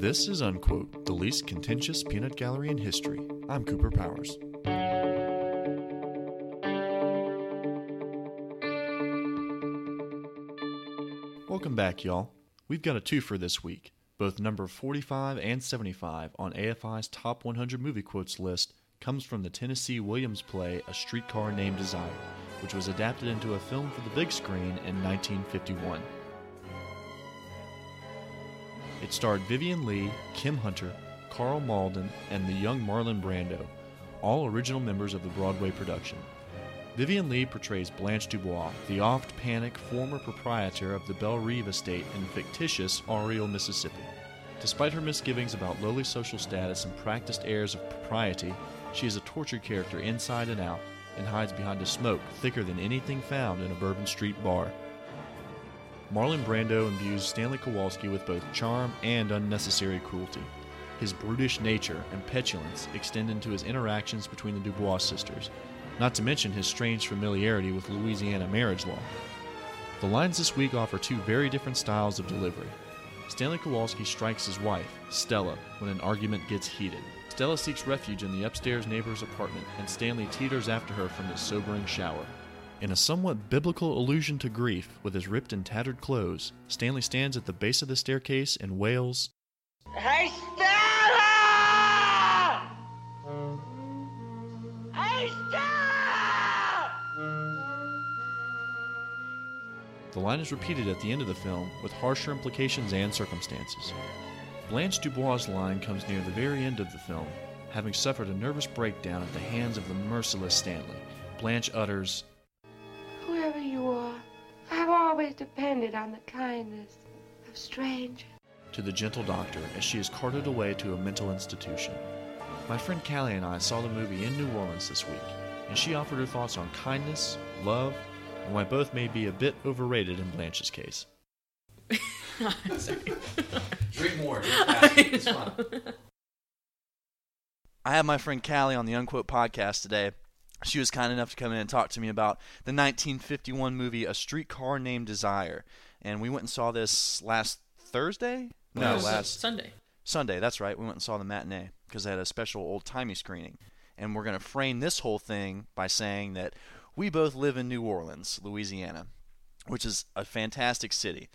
This is Unquote, the least contentious peanut gallery in history. I'm Cooper Powers. Welcome back, y'all. We've got a two for this week. Both number 45 and 75 on AFI's Top 100 Movie Quotes list comes from the Tennessee Williams play A Streetcar Named Desire, which was adapted into a film for the big screen in 1951. It starred Vivien Leigh, Kim Hunter, Karl Malden, and the young Marlon Brando, all original members of the Broadway production. Vivien Leigh portrays Blanche Dubois, the oft panic former proprietor of the Belle Reve estate in fictitious Laurel, Mississippi. Despite her misgivings about lowly social status and practiced airs of propriety, she is a tortured character inside and out and hides behind a smoke thicker than anything found in a Bourbon Street bar. Marlon Brando imbues Stanley Kowalski with both charm and unnecessary cruelty. His brutish nature and petulance extend into his interactions between the Dubois sisters, not to mention his strange familiarity with Louisiana marriage law. The lines this week offer two very different styles of delivery. Stanley Kowalski strikes his wife, Stella, when an argument gets heated. Stella seeks refuge in the upstairs neighbor's apartment, and Stanley teeters after her from his sobering shower. In a somewhat biblical allusion to grief, with his ripped and tattered clothes, Stanley stands at the base of the staircase and wails, Hey, Stella! Hey, Stella! The line is repeated at the end of the film with harsher implications and circumstances. Blanche Dubois' line comes near the very end of the film. Having suffered a nervous breakdown at the hands of the merciless Stanley, Blanche utters, depended on the kindness of strangers. to the gentle doctor as she is carted away to a mental institution. My friend Kali and I saw the movie in New Orleans this week, and she offered her thoughts on kindness, love, and why both may be a bit overrated in Blanche's case. Sorry. Drink more. Drink faster. It's fun. I have my friend Kali on the Unquote podcast today. She was kind enough to come in and talk to me about the 1951 movie A Streetcar Named Desire. And we went and saw this last Thursday? No, Last- Sunday. Sunday, that's right. We went and saw the matinee because they had a special old timey screening. And we're going to frame this whole thing by saying that we both live in New Orleans, Louisiana, which is a fantastic city.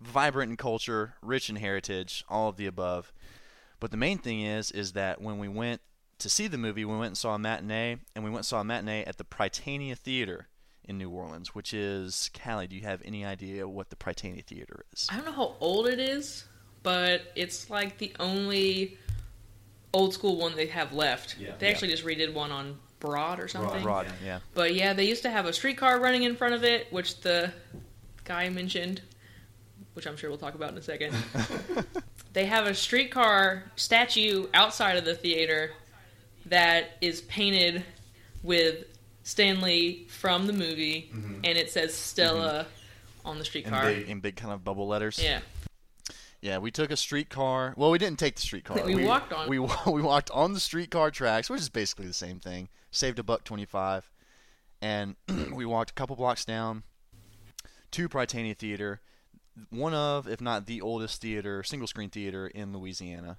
Vibrant in culture, rich in heritage, all of the above. But the main thing is is that when we went to see the movie, we went and saw a matinee, and we went and saw a matinee at the Prytania Theater in New Orleans, which is Kali. Do you have any idea what the Prytania Theater is? I don't know how old it is, but it's like the only old school one they have left. Yeah. they actually just redid one on Broad or something. Broad, yeah. But yeah, they used to have a streetcar running in front of it, which the guy mentioned, which I'm sure we'll talk about in a second. they have a streetcar statue outside of the theater that is painted with Stanley from the movie, mm-hmm. and it says Stella mm-hmm. on the In streetcar. big, in big kind of bubble letters. Yeah. Yeah, we took a streetcar. Well, we didn't take the streetcar. We walked on. We we walked on the streetcar tracks, which is basically the same thing. Saved a buck twenty-five, and we walked a couple blocks down to Prytania Theater, one of, if not the oldest theater, single-screen theater in Louisiana.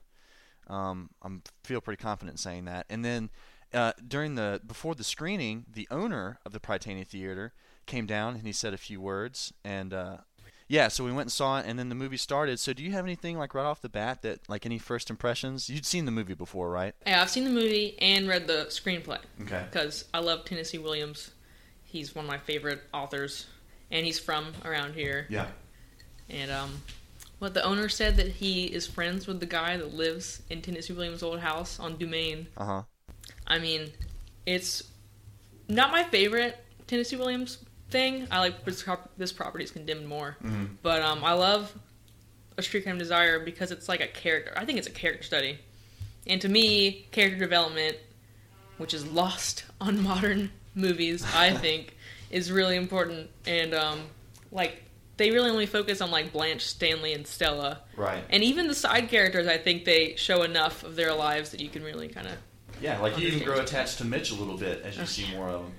Um, I'm feel pretty confident saying that. And then uh, during the before the screening, the owner of the Prytania Theater came down and he said a few words. And uh, yeah, so we went and saw it, and then the movie started. So do you have anything like right off the bat that like any first impressions? You'd seen the movie before, right? Yeah, I've seen the movie and read the screenplay. Okay. Because I love Tennessee Williams. He's one of my favorite authors, and he's from around here. Yeah. And um, what the owner said that he is friends with the guy that lives in Tennessee Williams' old house on Dumaine. Uh huh. I mean, it's not my favorite Tennessee Williams thing. I like this, this property is condemned more, but um, I love A Streetcar Named Desire because it's like a character. I think it's a character study, and to me, character development, which is lost on modern movies, I think, is really important. And um, like they really only focus on like Blanche, Stanley, and Stella. Right. And even the side characters, I think they show enough of their lives that you can really kind of. Yeah, like you even grow attached to Mitch a little bit as you see more of him.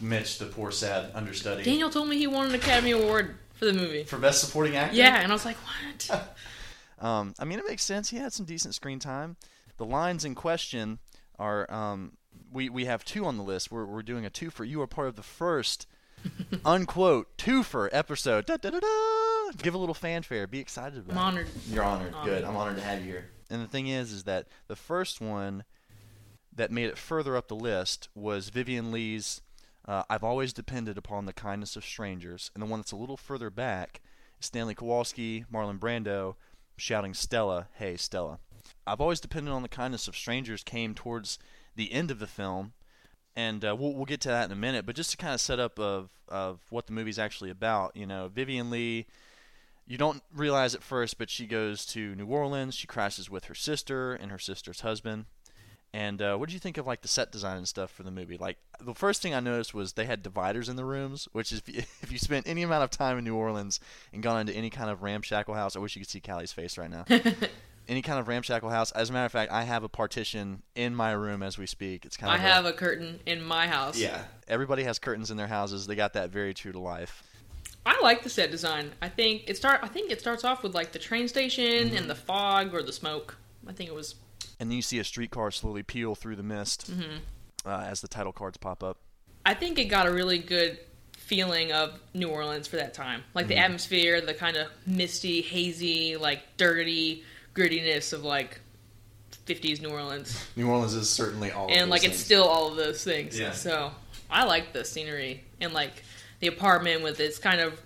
Mitch, the poor sad understudy. Daniel told me he won an Academy Award for the movie. For best supporting actor. Yeah, and I was like, what? Um, I mean, it makes sense. He had some decent screen time. The lines in question are um, we we have two on the list. We're we're doing a two for. You are part of the first unquote two for episode. Da, da, da, da. Give a little fanfare. Be excited about I'm it. honored. You're honored. Honored. Good. I'm honored to have you here. And the thing is, is that the first one that made it further up the list was Vivien Leigh's uh, "I've always depended upon the kindness of strangers," and the one that's a little further back is Stanley Kowalski, Marlon Brando, shouting "Stella, hey Stella." I've always depended on the kindness of strangers came towards the end of the film, and uh, we'll we'll get to that in a minute. But just to kind of set up of of what the movie's actually about, you know, Vivien Leigh you don't realize at first, but she goes to New Orleans. She crashes with her sister and her sister's husband. And uh, what did you think of like the set design and stuff for the movie? Like the first thing I noticed was they had dividers in the rooms, which is if you, if you spent any amount of time in New Orleans and gone into any kind of ramshackle house, I wish you could see Kali's face right now. any kind of ramshackle house. As a matter of fact, I have a partition in my room as we speak. It's kind of I have a curtain in my house. Yeah. everybody has curtains in their houses. They got that very true to life. I like the set design. I think it start. I think it starts off with like the train station Mm-hmm. and the fog or the smoke. I think it was. And then you see a streetcar slowly peel through the mist Mm-hmm. uh, as the title cards pop up. I think it got a really good feeling of New Orleans for that time, like Mm-hmm. the atmosphere, the kind of misty, hazy, like dirty grittiness of like 50s New Orleans, New Orleans is certainly all. of and those like things. it's still all of those things. Yeah. So I like the scenery and like the apartment with its kind of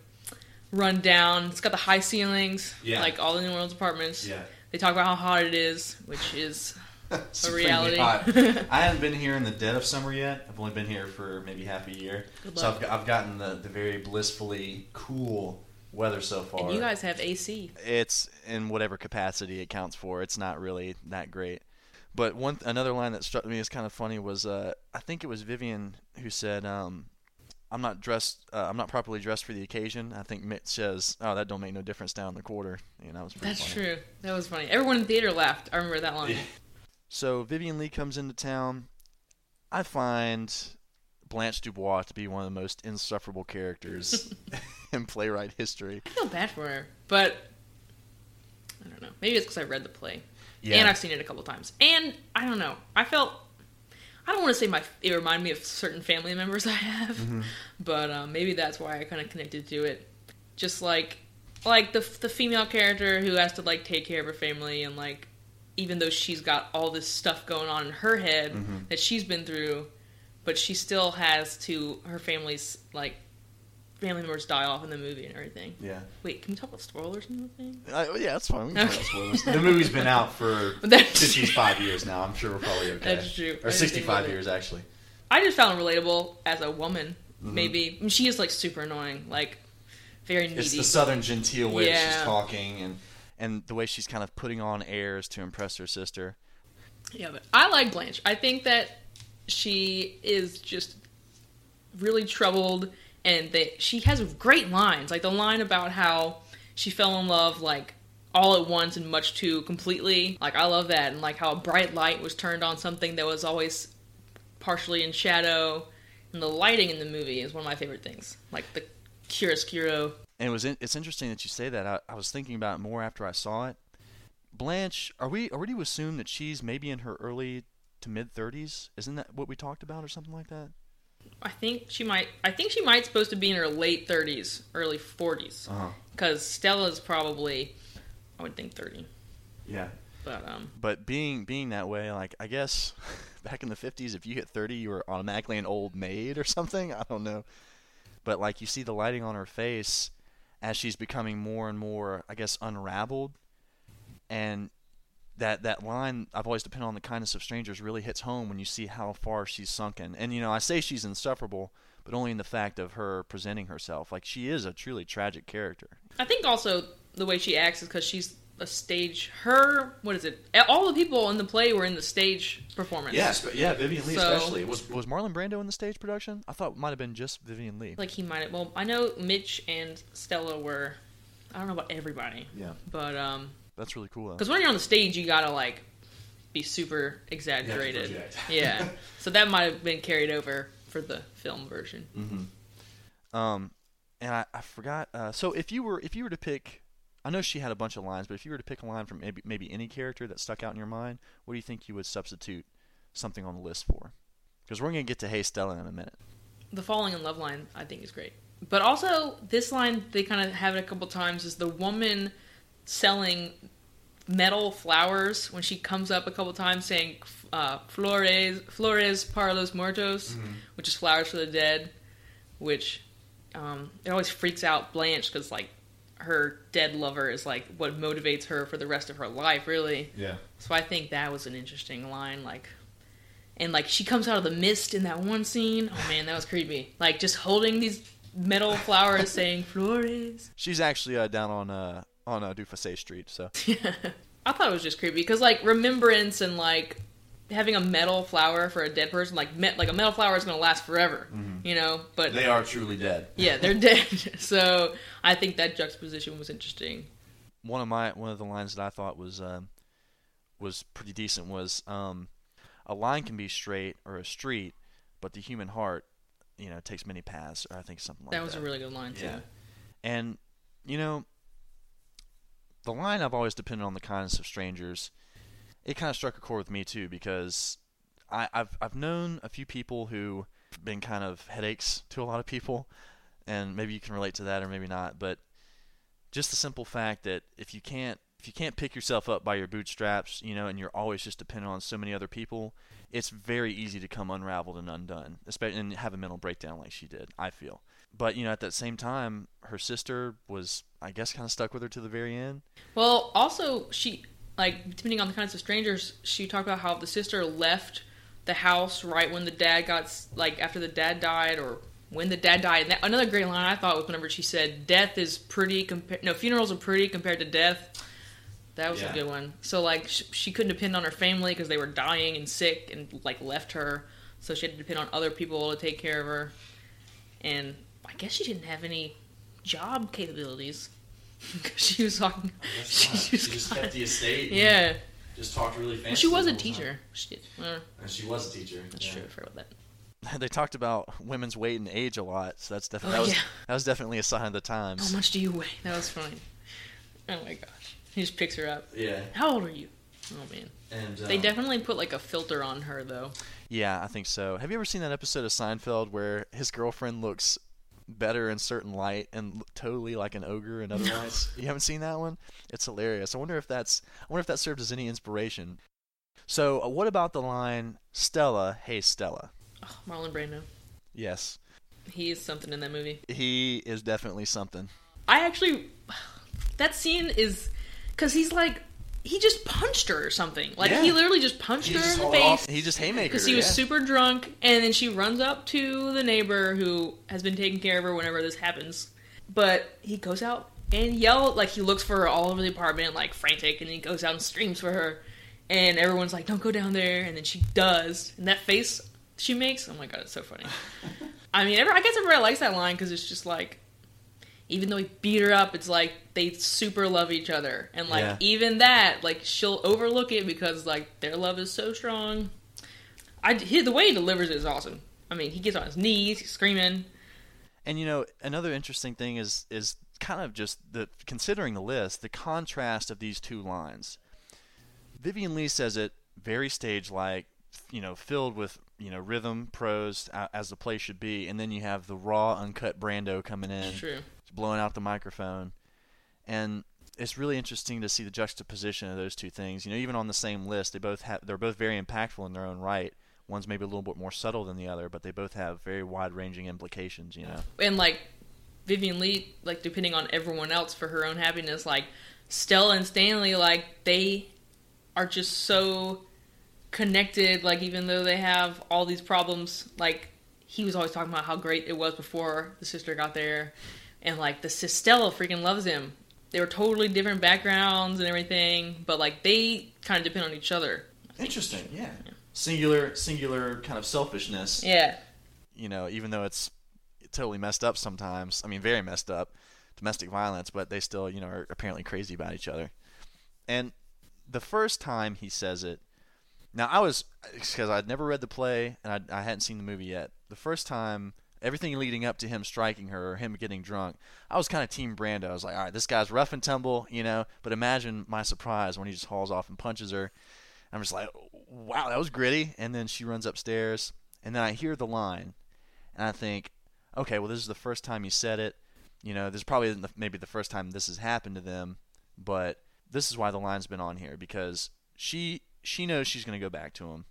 run down. It's got the high ceilings, Yeah. like all the New Orleans apartments. Yeah. They talk about how hot it is, which is a reality. hot. I haven't been here in the dead of summer yet. I've only been here for maybe half a year. Good so. I've, I've gotten the, the very blissfully cool weather so far. and you guys have AC. it's in whatever capacity it counts for. It's not really that great. But one another line that struck me as kind of funny was uh, I think it was Vivien who said, um, "I'm not dressed. Uh, I'm not properly dressed for the occasion." I think Mitch says, "Oh, that don't make no difference down in the quarter." You know, that was That's funny. true. That was funny. Everyone in the theater laughed. I remember that line. So Vivien Leigh comes into town. I find Blanche Dubois to be one of the most insufferable characters in playwright history. I feel bad for her, but I don't know. Maybe it's because I read the play Yeah. and I've seen it a couple times. And I don't know. I felt I don't want to say my it reminded me of certain family members I have, but um, maybe that's why I kind of connected to it. Just like like the the female character who has to like take care of her family and like even though she's got all this stuff going on in her head that she's been through, but she still has to her family's like family members die off in the movie and everything. Yeah. Wait, can we talk about spoilers and everything? Uh, yeah, that's fine. We can talk about spoilers. the movie's been out for That's- 55 years now. I'm sure we're probably okay. That's true. Or 65 years, actually. I just found it relatable as a woman. Mm-hmm. Maybe I mean, she is like super annoying, like very needy. It's the southern genteel way that she's talking, and and the way she's kind of putting on airs to impress her sister. Yeah, but I like Blanche. I think that she is just really troubled, and that she has great lines. Like the line about how she fell in love like all at once and much too completely. Like I love that, and like how a bright light was turned on something that was always partially in shadow. And the lighting in the movie is one of my favorite things. Like the chiaroscuro. And it was in, it's interesting that you say that. I, I was thinking about it more after I saw it. Blanche, are we we to assume that she's maybe in her early to mid thirties? Isn't that what we talked about, or something like that? I think she might. I think she might supposed to be in her late thirties, early 40s Uh-huh. Because Stella's probably, I would think thirty. yeah. But um, But being being that way, like I guess back in the fifties, if you hit thirty, you were automatically an old maid or something. I don't know. But like you see the lighting on her face as she's becoming more and more, I guess, unraveled, and that that line I've always depended on the kindness of strangers really hits home when you see how far she's sunken. And you know, I say she's insufferable, but only in the fact of her presenting herself. Like she is a truly tragic character. I think also the way she acts is because she's a stage. Her what is it? All the people in the play were in the stage performance. Yes, sp- yeah, Vivien Leigh So- especially was Was Marlon Brando in the stage production? I thought it might have been just Vivien Leigh. like he might have. Well, I know Mitch and Stella were. I don't know about everybody, yeah. but um, That's really cool. Because when you're on the stage, you gotta like be super exaggerated. project. yeah, so that might have been carried over for the film version. Um, and I, I forgot. Uh, so if you were if you were to pick, I know she had a bunch of lines, but if you were to pick a line from maybe maybe any character that stuck out in your mind, what do you think you would substitute something on the list for? Because we're gonna get to Hey Stella in a minute. The falling in love line, I think, is great. But also, this line they kind of have it a couple times is the woman selling metal flowers when she comes up a couple times saying uh, flores flores para los muertos, which is flowers for the dead, which um, it always freaks out Blanche because like her dead lover is like what motivates her for the rest of her life, really. Yeah. So I think that was an interesting line, like, and like she comes out of the mist in that one scene. Oh man, that was creepy. Like just holding these metal flowers, saying flores. She's actually uh, down on uh on uh, Dufresne Street, so Yeah. I thought it was just creepy because like remembrance and like having a metal flower for a dead person, like met like a metal flower is gonna last forever, you know. But They are truly dead. yeah, they're dead. so I think that juxtaposition was interesting. one of my one of the lines that I thought was um, was pretty decent was um, a line can be straight or a street, but the human heart, you know, takes many paths. Or I think something like that. That was a really good line too. Yeah. And you know, the line I've always depended on the kindness of strangers. It kind of struck a chord with me too because I, I've I've known a few people who have been kind of headaches to a lot of people, and maybe you can relate to that or maybe not. But just the simple fact that if you can't if you can't pick yourself up by your bootstraps, you know, and you're always just dependent on so many other people, it's very easy to come unraveled and undone, especially and have a mental breakdown like she did. I feel. But you know, at that same time, her sister was, I guess, kind of stuck with her to the very end. Well, also she like depending on the kinds of strangers, she talked about how the sister left the house right when the dad got like after the dad died or when the dad died. And that, another great line I thought was whenever she said, "Death is pretty compared. No, funerals are pretty compared to death." That was Yeah. a good one. So like sh- she couldn't depend on her family because they were dying and sick and like left her, so she had to depend on other people to take care of her. And I guess she didn't have any job capabilities. 'Cause she was talking. She She was just kept the estate. Yeah. Just talked really fancy. Well, she was a teacher. She did. Uh, And she was a teacher. that's yeah. true. I forgot about that. they talked about women's weight and age a lot, so that's definitely Oh, that was yeah. that was definitely a sign of the times. How much do you weigh? That was funny. Oh my gosh. He just picks her up. Yeah. How old are you? Oh man. And They um, definitely put like a filter on her though. Yeah, I think so. Have you ever seen that episode of Seinfeld where his girlfriend looks better in certain light and totally like an ogre in other lights? You haven't seen that one? It's hilarious. I wonder if that's I wonder if that served as any inspiration. So, uh, what about the line Stella, hey Stella? Oh, Marlon Brando. Yes, He is something in that movie. he is definitely something. I actually that scene is cuz he's like he just punched her or something. Like Yeah. he literally just punched He her just in the hauled off. face. He just haymaker. Because he was yeah. super drunk, and then she runs up to the neighbor who has been taking care of her whenever this happens. But he goes out and yell like he looks for her all over the apartment, like frantic, and he goes out and screams for her. And everyone's like, "Don't go down there," and then she does, and that face she makes, oh my god, it's so funny. I mean, I guess everybody likes that line because it's just like, even though he beat her up, it's like they super love each other, and like Yeah. even that, like she'll overlook it because like their love is so strong. I he, the way he delivers it is awesome. I mean, he gets on his knees, he's screaming. And you know, another interesting thing is is kind of just the considering the list, the contrast of these two lines. Vivien Leigh says it very stage like, you know, filled with you know rhythm, prose, as the play should be, and then you have the raw, uncut Brando coming in, True. Blowing out the microphone, and it's really interesting to see the juxtaposition of those two things. You know, even on the same list, they both have they're both very impactful in their own right. One's maybe a little bit more subtle than the other, but they both have very wide-ranging implications. You know. And like Vivien Leigh, like depending on everyone else for her own happiness, like Stella and Stanley, like they are just so connected. Like even though they have all these problems, like he was always talking about how great it was before the sister got there, and like the sis Stella freaking loves him, they were totally different backgrounds and everything, but like they kind of depend on each other. Interesting. Yeah. Singular, singular kind of selfishness. Yeah. You know, even though it's totally messed up sometimes. I mean, very messed up, domestic violence, but they still, you know, are apparently crazy about each other. And the first time he says it, now I was because I'd never read the play and I, I hadn't seen the movie yet. The first time, everything leading up to him striking her or him getting drunk, I was kind of Team Brando. I was like, all right, this guy's rough and tumble, you know. But imagine my surprise when he just hauls off and punches her. I'm just like, wow, that was gritty. And then she runs upstairs, and then I hear the line, and I think, okay, well, this is the first time he said it. You know, this probably isn't the, maybe the first time this has happened to them, but this is why the line's been on here because she she knows she's going to go back to him.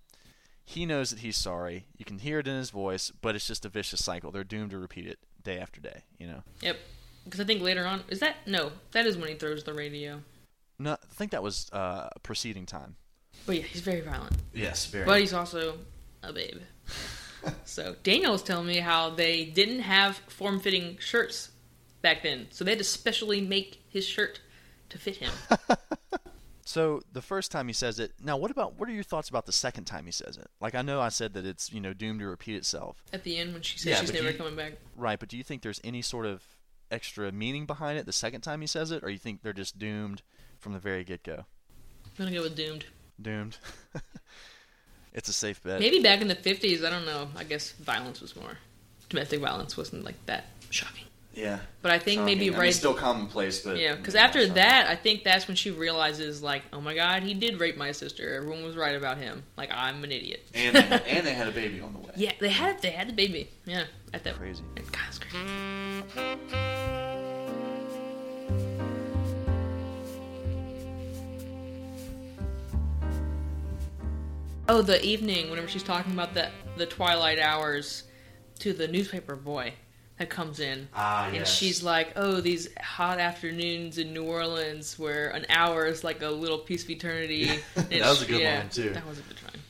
He knows that he's sorry. You can hear it in his voice, but it's just a vicious cycle. They're doomed to repeat it day after day. You know. Yep. Because I think later on, is that no? That is when he throws the radio. No, I think that was uh, preceding time. But yeah, he's very violent. Yes, very. But he's also a babe. so Daniel was telling me how they didn't have form-fitting shirts back then, so they had to specially make his shirt to fit him. So the first time he says it, now what about what are your thoughts about the second time he says it? Like I know I said that it's you know doomed to repeat itself, At the end, when she says Yeah, she's never you- coming back. right? But do you think there's any sort of extra meaning behind it the second time he says it, or you think they're just doomed from the very get go? I'm gonna go with doomed. Doomed. it's a safe bet. Maybe back in the 50s, I don't know. I guess violence was more. Domestic violence wasn't like that shocking. Yeah. But I think maybe Shocking. I mean, still commonplace, but yeah, because after that, I think that's when she realizes, like, oh my god, he did rape my sister. Everyone was right about him. Like, I'm an idiot. and and they had a baby on the way. yeah, they had they had the baby. Yeah, at that Crazy. God, it's crazy. Oh, the evening whenever she's talking about the the twilight hours to the newspaper boy that comes in. Ah, And yes. she's like, "Oh, these hot afternoons in New Orleans where an hour is like a little piece of eternity." That was a good yeah, line, too. That was a good line.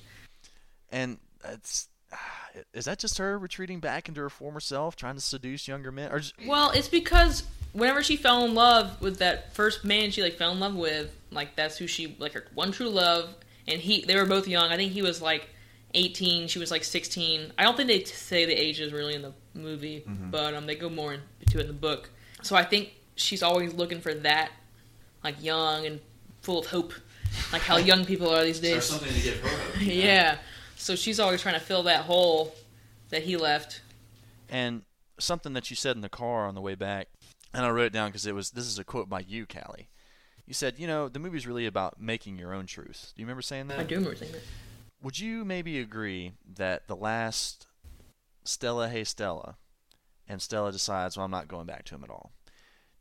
And it's is that just her retreating back into her former self, trying to seduce younger men, or just, Well, it's because whenever she fell in love with that first man she like fell in love with, like that's who she like her one true love, and he they were both young. I think he was like 18, she was like 16. I don't think they say the ages really in the movie, but um they go more into it in the book. So I think she's always looking for that like young and full of hope, like how young people are these days. something to give her hope. yeah. So she's always trying to fill that hole that he left. and something that you said in the car on the way back, and I wrote it down because it was this is a quote by you, Kali. You said, you know, the movie's really about making your own truth. Do you remember saying that? I do remember saying that. Would you maybe agree that the last Stella Hey Stella and Stella decides, well, I'm not going back to him at all.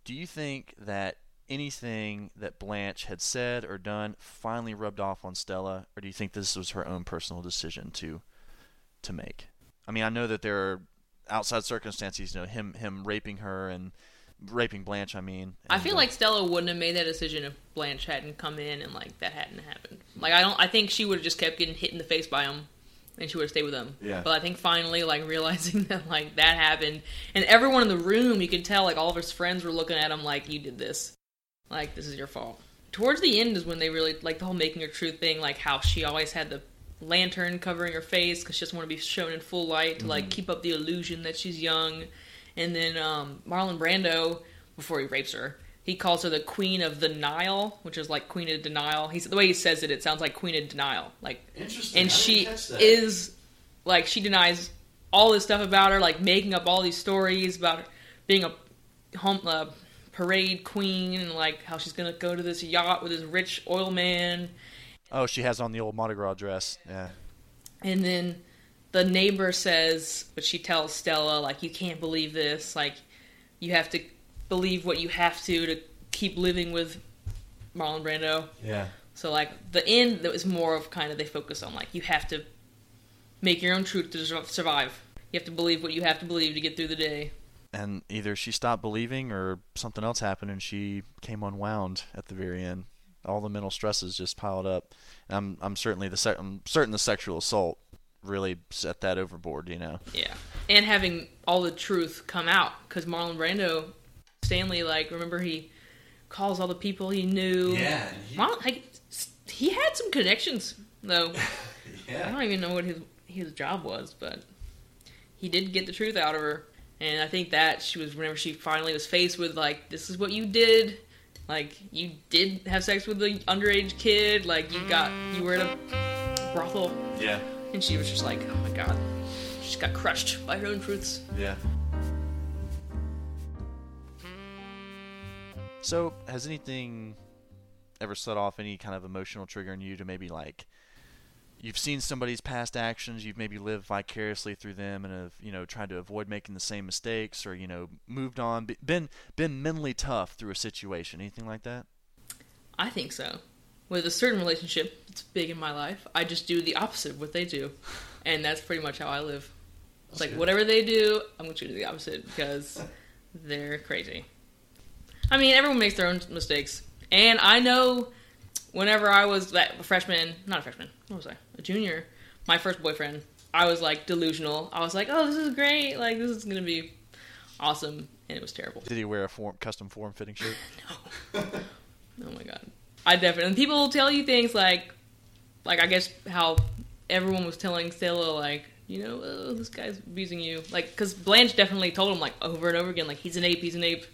Do you think that anything that Blanche had said or done finally rubbed off on Stella, or do you think this was her own personal decision to to make? I mean, I know that there are outside circumstances, you know, him him raping her and raping Blanche. I mean, I feel uh, like Stella wouldn't have made that decision if Blanche hadn't come in and like that hadn't happened. Like I don't. I think she would have just kept getting hit in the face by him, and she would have stayed with him. Yeah. But I think finally, like realizing that like that happened, and everyone in the room, you could tell like all of his friends were looking at him like you did this, like this is your fault. Towards the end is when they really like the whole making her truth thing, like how she always had the lantern covering her face because she doesn't want to be shown in full light to like keep up the illusion that she's young. And then um, Marlon Brando, before he rapes her, he calls her the Queen of the Nile, which is like Queen of Denial. He's the way he says it, it sounds like Queen of Denial. Like, Interesting. and I didn't she catch that. is like she denies all this stuff about her, like making up all these stories about her being a home uh, parade queen and like how she's gonna go to this yacht with this rich oil man. oh, she has on the old Mardi Gras dress. Yeah. And then the neighbor says, but she tells Stella, like, you can't believe this. Like, you have to believe what you have to to keep living with Marlon Brando. Yeah. So, like, the end that was more of kind of they focus on, like, you have to make your own truth to survive. You have to believe what you have to believe to get through the day. and either she stopped believing or something else happened and she came unwound at the very end. All the mental stresses just piled up. And I'm I'm certainly the sec- I'm certain the sexual assault really set that overboard. You know. Yeah. And having all the truth come out. Because Marlon Brando, Stanley, like, remember he calls all the people he knew. Yeah, he- Well, like, he had some connections though. yeah. I don't even know what his his job was, but he did get the truth out of her. And I think that she was whenever she finally was faced with like, this is what you did. Like you did have sex with the underage kid. Like you got you were at a brothel, Yeah. And she was just like, oh my god, she just got crushed by her own truths. Yeah. So, has anything ever set off any kind of emotional trigger in you to maybe like you've seen somebody's past actions, you've maybe lived vicariously through them and have, you know, tried to avoid making the same mistakes or, you know, moved on, been been mentally tough through a situation, anything like that? I think so. With a certain relationship that's big in my life, I just do the opposite of what they do, and that's pretty much how I live. It's like whatever they do, I'm going to do the opposite because they're crazy. I mean, everyone makes their own mistakes, and I know. Whenever I was that freshman, not a freshman, what was I? A junior. My first boyfriend, I was like delusional. I was like, "Oh, this is great! Like this is gonna be awesome," and it was terrible. Did he wear a form, custom form fitting shirt? No. oh my god. I definitely people will tell you things like like I guess how everyone was telling Stella like, you know, oh, this guy's abusing you. Like cuz Blanche definitely told him like over and over again like he's an ape, he's an ape.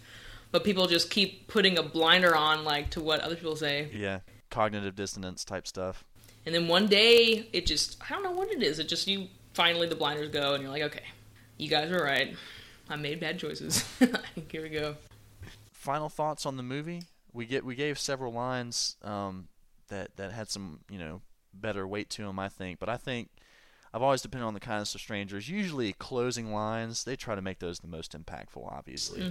But people just keep putting a blinder on like to what other people say. yeah, cognitive dissonance type stuff. And then one day it just I don't know what it is. It just you finally the blinders go and you're like, okay, you guys are right. I made bad choices. Here we go. final thoughts on the movie? We get we gave several lines um, that that had some you know better weight to them, I think. But I think I've always depended on the kindness of strangers. Usually, closing lines they try to make those the most impactful, obviously,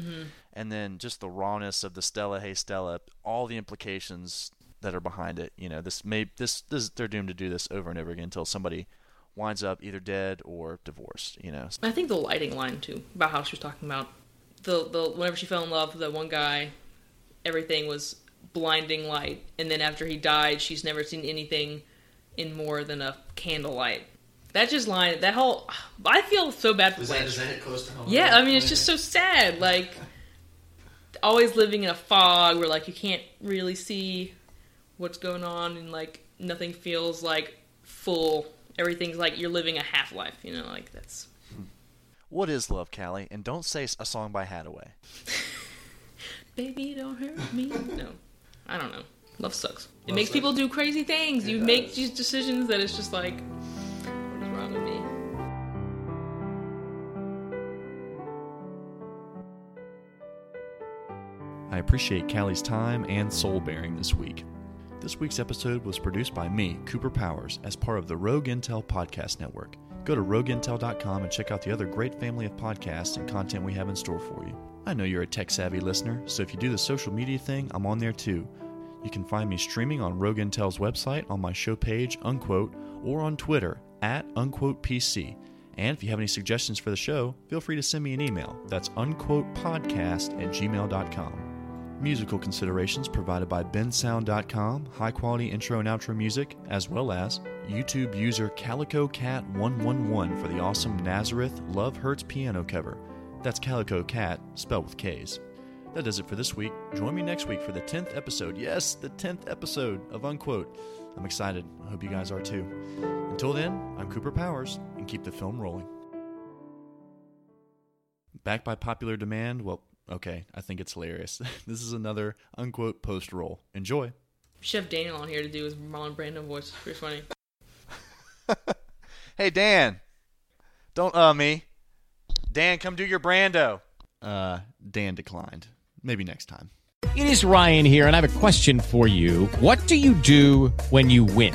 and then just the rawness of the Stella, hey Stella, all the implications that are behind it. You know, this may this, this they're doomed to do this over and over again until somebody winds up either dead or divorced. You know, I think the lighting line too, about how she was talking about the the whenever she fell in love with that one guy, everything was blinding light, and then after he died, she's never seen anything in more than a candlelight. That just line, that whole, I feel so bad for Does that, Blanche. does that close to home? Yeah, I mean, it's just so sad. Like, always living in a fog where, like, you can't really see what's going on, and, like, nothing feels, like, full. Everything's like you're living a half life, you know? Like, that's. Hmm. what is love, Kali? And don't say a song by Hadaway. Baby, don't hurt me. No. I don't know. Love sucks. It Love makes sucks. people do crazy things. It you make these decisions that it's just like, what is wrong with me? I appreciate Kali's time and soul bearing this week. This week's episode was produced by me, Cooper Powers, as part of the Rogue Intel Podcast Network. Go to rogueintel.com and check out the other great family of podcasts and content we have in store for you. I know you're a tech savvy listener, so if you do the social media thing, I'm on there too. You can find me streaming on Rogue Intel's website on my show page, Unquote, or on Twitter at Unquote PC. And if you have any suggestions for the show, feel free to send me an email. That's unquotepodcast at gmail.com. Musical considerations provided by bensound.com, high quality intro and outro music, as well as YouTube user Calico Cat 111 for the awesome Nazareth Love Hurts piano cover. That's Calico Cat, spelled with K's. That does it for this week. Join me next week for the 10th episode. Yes, the 10th episode of Unquote. I'm excited. I hope you guys are too. Until then, I'm Cooper Powers, and keep the film rolling. Backed by popular demand, well, okay, I think it's hilarious. this is another unquote post roll. Enjoy. Chef Daniel on here to do his Marlon Brando voice. Pretty funny. Hey Dan, don't uh me. Dan, come do your Brando. Uh, Dan declined. Maybe next time. It is Ryan here, and I have a question for you. What do you do when you win?